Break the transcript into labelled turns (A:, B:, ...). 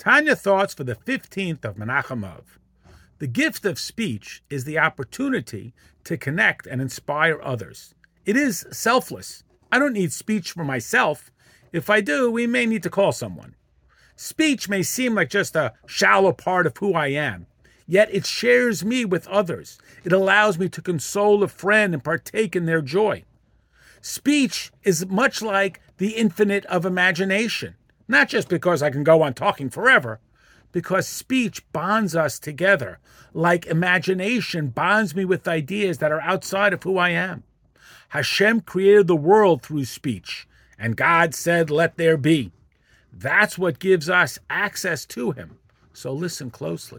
A: Tanya thoughts for the 15th of Menachem Av. The gift of speech is the opportunity to connect and inspire others. It is selfless. I don't need speech for myself. If I do, we may need to call someone. Speech may seem like just a shallow part of who I am, yet it shares me with others. It allows me to console a friend and partake in their joy. Speech is much like the infinite of imagination, not just because I can go on talking forever, because speech bonds us together, like imagination bonds me with ideas that are outside of who I am. Hashem created the world through speech, and God said, Let there be. That's what gives us access to Him. So listen closely.